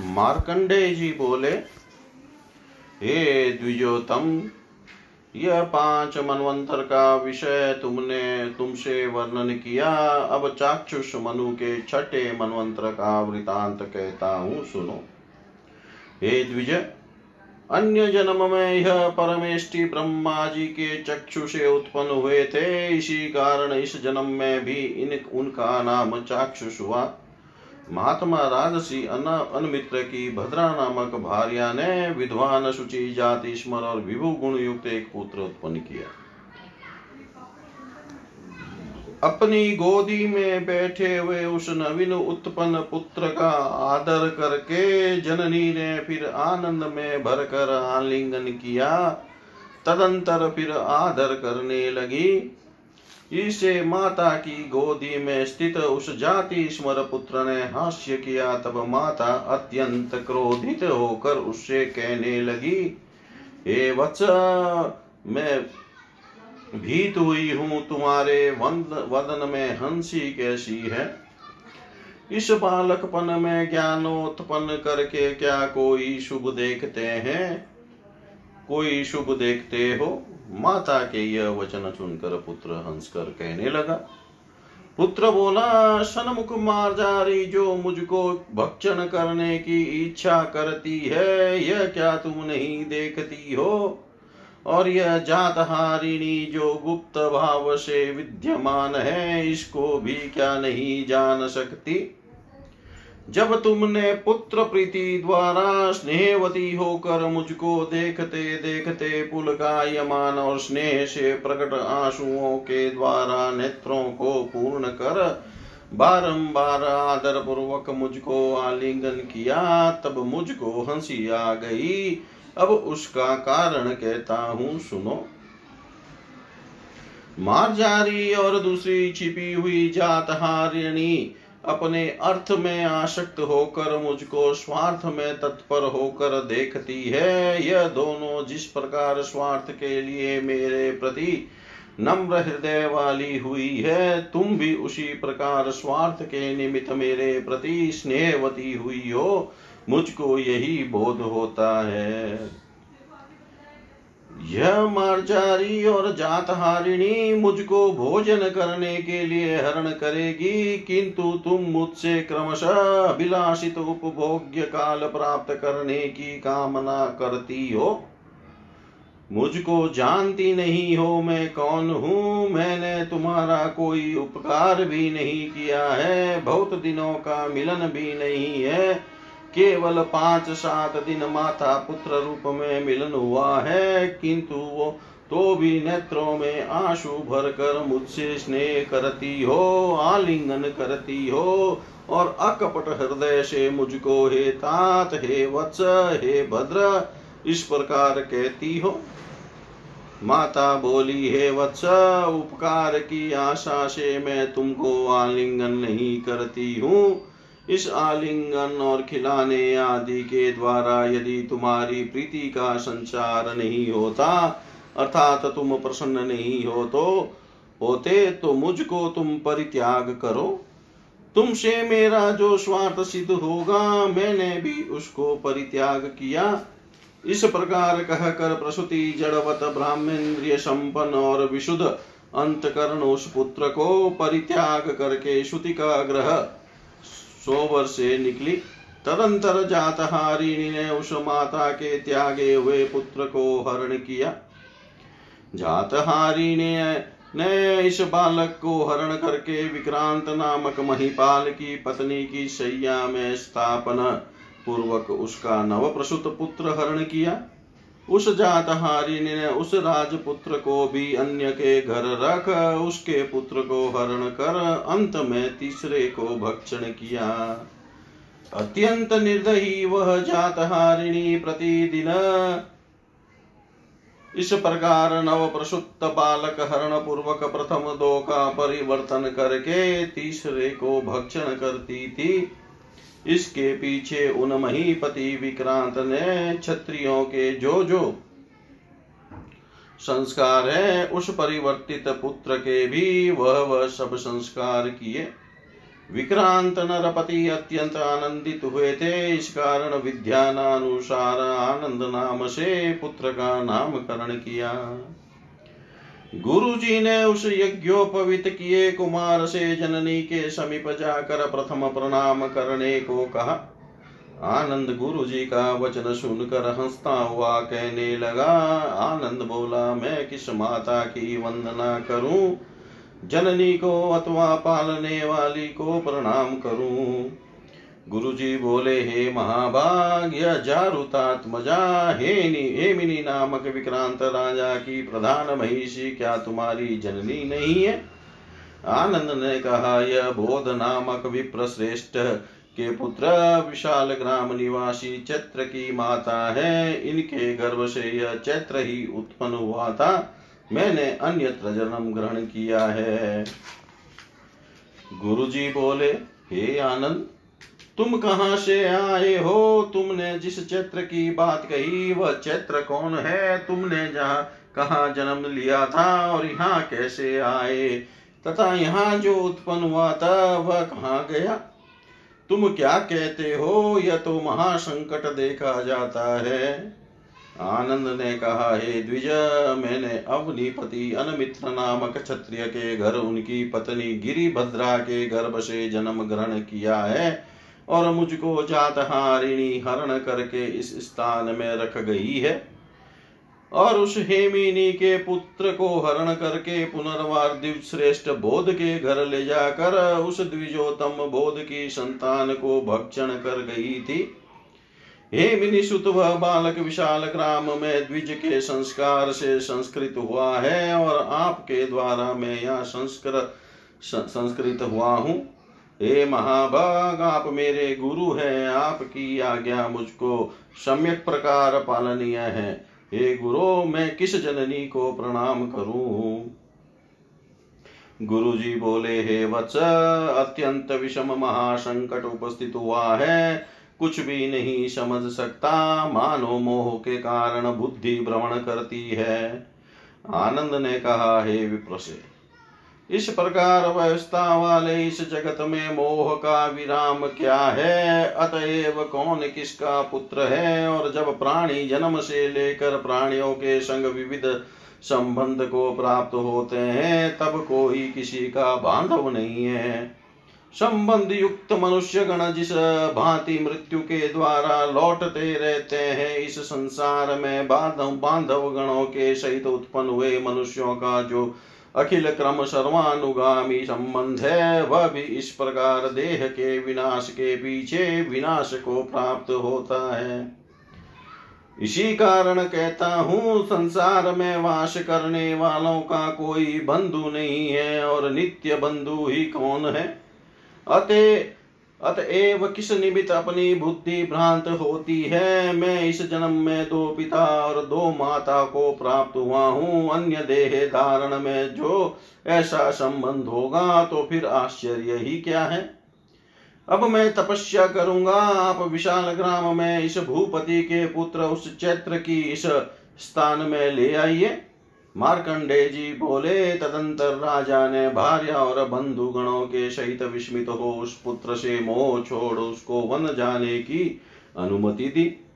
मार्कंडे जी बोले, हे द्विजोतम यह पाँच मनवंतर का विषय तुमने तुमसे वर्णन किया। अब चाक्षुष मनु के छठे मनवंतर का वृतांत कहता हूँ, सुनो। हे द्विज, अन्य जन्म में यह परमेष्टि ब्रह्मा जी के चक्षु से उत्पन्न हुए थे। इसी कारण इस जन्म में भी इन उनका नाम चाक्षुष हुआ। महात्मा राजसी अन अनमित्र की भद्रा नामक भार्या ने विद्वान शुचि जाति स्मर और विभु गुण युक्त एक पुत्र उत्पन्न किया। अपनी गोदी में बैठे हुए उस नवीन उत्पन्न पुत्र का आदर करके जननी ने फिर आनंद में भरकर आलिंगन किया। तदंतर फिर आदर करने लगी। इसे माता की गोदी में स्थित उस जाति स्मर पुत्र ने हास्य किया, तब माता अत्यंत क्रोधित होकर उससे कहने लगी, हे वत्स, मैं भीत हुई हूँ, तुम्हारे वदन में हँसी कैसी है? इस बालकपन में ज्ञानोत्पन्न करके क्या कोई शुभ देखते हैं? कोई शुभ देखते हो? माता के यह वचन सुनकर पुत्र हंसकर कहने लगा, पुत्र बोला सनमुख मार्जारी जो मुझको भक्षण करने की इच्छा करती है, यह क्या तुम नहीं देखती हो? और यह जात हारिणी जो गुप्त भाव से विद्यमान है, इसको भी क्या नहीं जान सकती? जब तुमने पुत्र प्रीति द्वारा स्नेहवती होकर मुझको देखते देखते पुलकायमान और स्नेह से प्रकट आंसुओं के द्वारा नेत्रों को पूर्ण कर बारंबार आदर पूर्वक मुझको आलिंगन किया, तब मुझको हँसी आ गई। अब उसका कारण कहता हूँ, सुनो। मारजारी और दूसरी छिपी हुई जात हारिणी अपने अर्थ में आसक्त होकर मुझको स्वार्थ में तत्पर होकर देखती है। यह दोनों जिस प्रकार स्वार्थ के लिए मेरे प्रति नम्र हृदय वाली हुई है, तुम भी उसी प्रकार स्वार्थ के निमित्त मेरे प्रति स्नेहवती हुई हो। मुझको यही बोध होता है। यह मार्जारी और जातहारिणी मुझको भोजन करने के लिए हरण करेगी, किंतु तुम मुझसे क्रमशः अभिलाषित उपभोग्य काल प्राप्त करने की कामना करती हो। मुझको जानती नहीं हो मैं कौन हूँ, मैंने तुम्हारा कोई उपकार भी नहीं किया है, बहुत दिनों का मिलन भी नहीं है। केवल पाँच सात दिन माता पुत्र रूप में मिलन हुआ है, किंतु वो तो भी नेत्रों में आँसू भर कर मुझसे स्नेह करती हो, आलिंगन करती हो, और अकपट हृदय से मुझको, हे तात, हे वत्स, हे भद्र, इस प्रकार कहती हो? माता बोली, हे वत्स, उपकार की आशा से मैं तुमको आलिंगन नहीं करती हूँ। इस आलिंगन और खिलाने आदि के द्वारा यदि तुम्हारी प्रीति का संचार नहीं होता, अर्थात तुम प्रसन्न नहीं हो तो होते तो मुझको तुम परित्याग करो। तुमसे मेरा जो स्वार्थ सिद्ध होगा, मैंने भी उसको परित्याग किया। इस प्रकार कहकर प्रसूति जड़वत ब्राह्मेन्द्रिय संपन्न और विशुद्ध अंतकरण उस पुत्र को परित्याग करके श्रुति का ग्रह सोवर से निकली। तदंतर जातहारिणी ने उस माता के त्यागे हुए पुत्र को हरण किया। जातहारिणी ने इस बालक को हरण करके विक्रांत नामक महिपाल की पत्नी की शैया में स्थापना पूर्वक उसका नव प्रसुत पुत्र हरण किया। उस जातहारिणी ने उस राजपुत्र को भी अन्य के घर रख, उसके पुत्र को हरण कर, अंत में तीसरे को भक्षण किया। अत्यंत निर्दयी वह जातहारिणी प्रतिदिन इस प्रकार नव प्रसुप्त बालक हरण पूर्वक प्रथम दो का परिवर्तन करके तीसरे को भक्षण करती थी। इसके पीछे उन महीपति विक्रांत ने क्षत्रियों के जो जो संस्कार है, उस परिवर्तित पुत्र के भी वह वह सब संस्कार किए। विक्रांत नरपति अत्यंत आनंदित हुए थे। इस कारण विद्यानुसार आनंद नाम से पुत्र का नामकरण किया। गुरु जी ने उस यज्ञोपवित किए कुमार से जननी के समीप जाकर प्रथम प्रणाम करने को कहा। आनंद गुरु जी का वचन सुनकर हंसता हुआ कहने लगा, आनंद बोला, मैं किस माता की वंदना करूँ? जननी को अथवा पालने वाली को प्रणाम करूँ? गुरु जी बोले, हे महाभाग्य जारुतात्मजा हे हेमिनी नामक विक्रांत राजा की प्रधान महिषी, क्या तुम्हारी जननी नहीं है? आनंद ने कहा, यह बोध नामक विप्र श्रेष्ठ के पुत्र विशाल ग्राम निवासी चैत्र की माता है। इनके गर्भ से यह चैत्र ही उत्पन्न हुआ था। मैंने अन्यत्र जन्म ग्रहण किया है। गुरु जी बोले, हे आनंद तुम कहाँ से आए हो? तुमने जिस चैत्र की बात कही, वह चैत्र कौन है? तुमने जहाँ, कहा जन्म लिया था और यहाँ कैसे आए? तथा यहाँ जो उत्पन्न हुआ था, वह कहाँ गया? तुम क्या कहते हो? यह तो महासंकट देखा जाता है। आनंद ने कहा, हे द्विज, मैंने अवनीपति अनमित्र नामक क्षत्रिय के घर, उनकी पत्नी गिरिभद्रा के गर्भ से जन्म ग्रहण किया है। और मुझको जातहारिणी हरण करके इस स्थान में रख गई है। और उस हेमिनी के पुत्र को हरण करके पुनर्वार दिव श्रेष्ठ बोध के घर ले जाकर उस द्विजोतम बोध की संतान को भक्षण कर गई थी। हे सुत वह बालक विशाल ग्राम में द्विज के संस्कार से संस्कृत हुआ है और आपके द्वारा मैं यहाँ संस्कृत संस्कृत हुआ हूँ। हे महाभाग, आप मेरे गुरु हैं, आपकी आज्ञा मुझको सम्यक प्रकार पालनीय है। हे गुरु, मैं किस जननी को प्रणाम करूँ? गुरु जी बोले, हे वत्स, अत्यंत विषम महासंकट उपस्थित हुआ है। कुछ भी नहीं समझ सकता, मानो मोह के कारण बुद्धि भ्रमण करती है। आनंद ने कहा, हे विप्रसे इस प्रकार व्यवस्था वाले इस जगत में मोह का विराम क्या है? अतएव कौन किसका पुत्र है? और जब प्राणी जन्म से लेकर प्राणियों के संग विविध संबंध को प्राप्त होते हैं, तब कोई किसी का बांधव नहीं है। संबंध युक्त मनुष्य गण जिस भांति मृत्यु के द्वारा लौटते रहते हैं, इस संसार में बांधव बांधव गणों के सहित उत्पन्न हुए मनुष्यों का जो अखिल क्रम सर्वानुगामी संबंध है वह भी इस प्रकार देह के विनाश के पीछे विनाश को प्राप्त होता है। इसी कारण कहता हूँ, संसार में वास करने वालों का कोई बंधु नहीं है और नित्य बंधु ही कौन है? अतः अतएव किस निमित्त अपनी बुद्धि भ्रांत होती है? मैं इस जन्म में दो पिता और दो माता को प्राप्त हुआ हूँ। अन्य देह धारण में जो ऐसा संबंध होगा तो फिर आश्चर्य ही क्या है? अब मैं तपस्या करूँगा। आप विशाल ग्राम में इस भूपति के पुत्र उस चैत्र की इस स्थान में ले आइए। मार्कंडे जी बोले, तदंतर राजा ने भार्या और बंधु गणों के सहित विस्मित हो उस पुत्र से मोह छोड़ उसको वन जाने की अनुमति दी।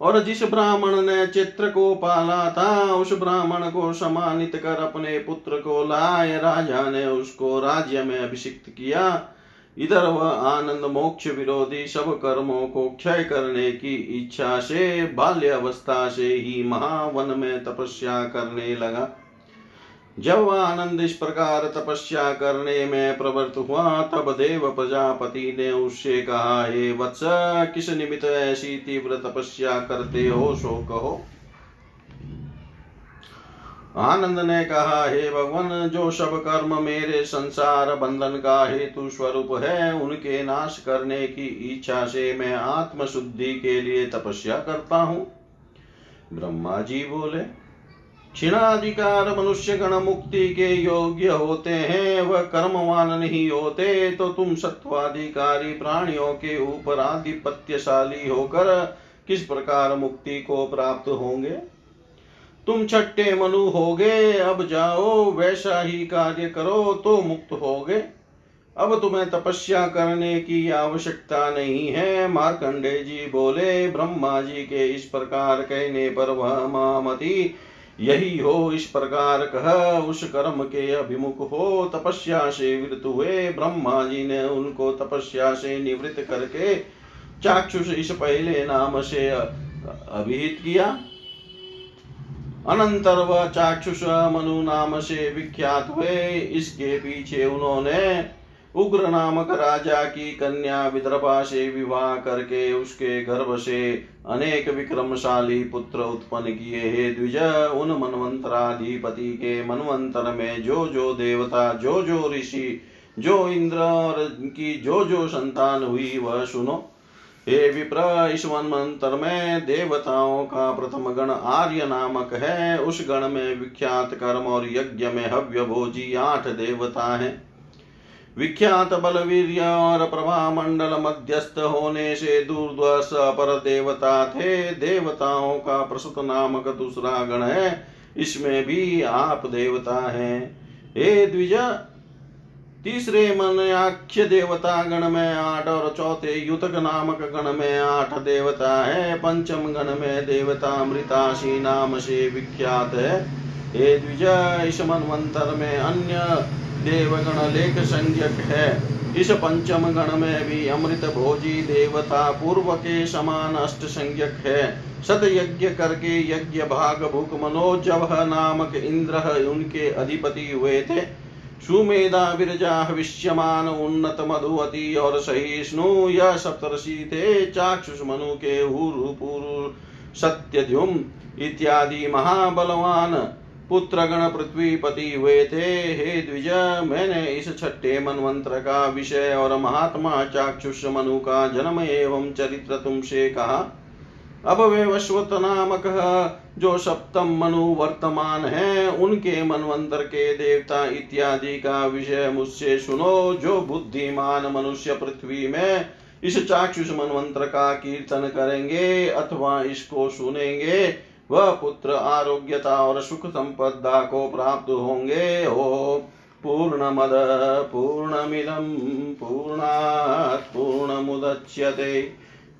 और जिस ब्राह्मण ने चित्र को पाला था, उस ब्राह्मण को सम्मानित कर अपने पुत्र को लाए। राजा ने उसको राज्य में अभिषिक्त किया। इधर वह आनंद मोक्ष विरोधी सब कर्मों को क्षय करने की इच्छा से बाल्य अवस्था से ही महावन में तपस्या करने लगा। जब आनंद इस प्रकार तपस्या करने में प्रवृत्त हुआ, तब देव प्रजापति ने उससे कहा, हे वत्स, किस निमित्त ऐसी तीव्र तपस्या करते हो, सो कहो। आनंद ने कहा, हे भगवान, जो सब कर्म मेरे संसार बंधन का हेतु स्वरूप है, उनके नाश करने की इच्छा से मैं आत्म शुद्धि के लिए तपस्या करता हूँ। ब्रह्मा जी बोले, क्षीणाधिकार मनुष्य गण मुक्ति के योग्य होते हैं, वह कर्मवान नहीं होते तो तुम सत्वाधिकारी प्राणियों के ऊपर आधिपत्यशाली होकर किस प्रकार मुक्ति को प्राप्त होंगे? तुम छठे मनु होगे, अब जाओ वैसा ही कार्य करो तो मुक्त होगे। अब तुम्हें तपस्या करने की आवश्यकता नहीं है, मार्कंडे जी बोले, ब्रह्मा जी के इस प्रकार कहने पर वह मामती, यही हो, इस प्रकार कह, उस कर्म के अभिमुख हो, तपस्या से वृत हुए। ब्रह्मा जी ने उनको तपस्या से निवृत्त करके चाक्षुष इस पहले नाम से अभिहित किया। अनंतर वह चाक्षुष मनु नाम से विख्यात हुए। इसके पीछे उन्होंने उग्र नामक राजा की कन्या विदर्भा से विवाह करके उसके गर्भ से अनेक विक्रमशाली पुत्र उत्पन्न किए। हे द्विज, उन मनवंतराधिपति के मनवंतर में जो जो देवता जो जो ऋषि, जो इंद्र और की जो जो संतान हुई, वह सुनो। हे विप्र इस वन मंत्र में देवताओं का प्रथम गण आर्य नामक है। उस गण में विख्यात कर्म और यज्ञ में हव्य भोजी आठ देवता है। विख्यात बलवीर और प्रभा मंडल मध्यस्थ होने से दूरदर्श अपर देवता थे। देवताओं का प्रसुत नामक दूसरा गण है। इसमें भी आप देवता हैं। हे द्विज तीसरे मनाख्य देवता गण में आठ और चौथे युतक नामक गण में आठ देवता है। पंचम गण में देवता मृताशी नाम से विख्यात है। द्विज इस मनवंतर में अन्य देवगण लेख संज्ञक है। इस पंचम गण में भी अमृत भोजी देवता पूर्व के समान अष्ट संज्ञक है। सत यज्ञ करके यज्ञ भाग भूक मनोजव नामक इंद्र उनके अधिपति हुए थे। सुमेधा विरजा विश्यमान उन्नत मधुवती और सहिष्णु यह सप्तषि थे चाक्षुष मनु के हुरु सत्यध्युम इत्यादि महाबलवान पुत्रगण पृथ्वीपति हुए थे। हे द्विज, मैंने इस छठे मनवंत्र का विषय और महात्मा चाक्षुष मनु का जन्म एवं चरित्र तुमसे कहा। अब वे वश्वत नामक जो सप्तम मनु वर्तमान है, उनके मनवंतर के देवता इत्यादि का विषय मुझसे सुनो, जो बुद्धिमान मनुष्य पृथ्वी में इस चाक्षुष मनवंत्र का कीर्तन करेंगे अथवा इसको सुनेंगे, वह पुत्र आरोग्यता और सुख संपदा को प्राप्त होंगे। ओ पूर्णमद, पूर्णमिदं, पूर्णात् पूर्णमुदच्यते।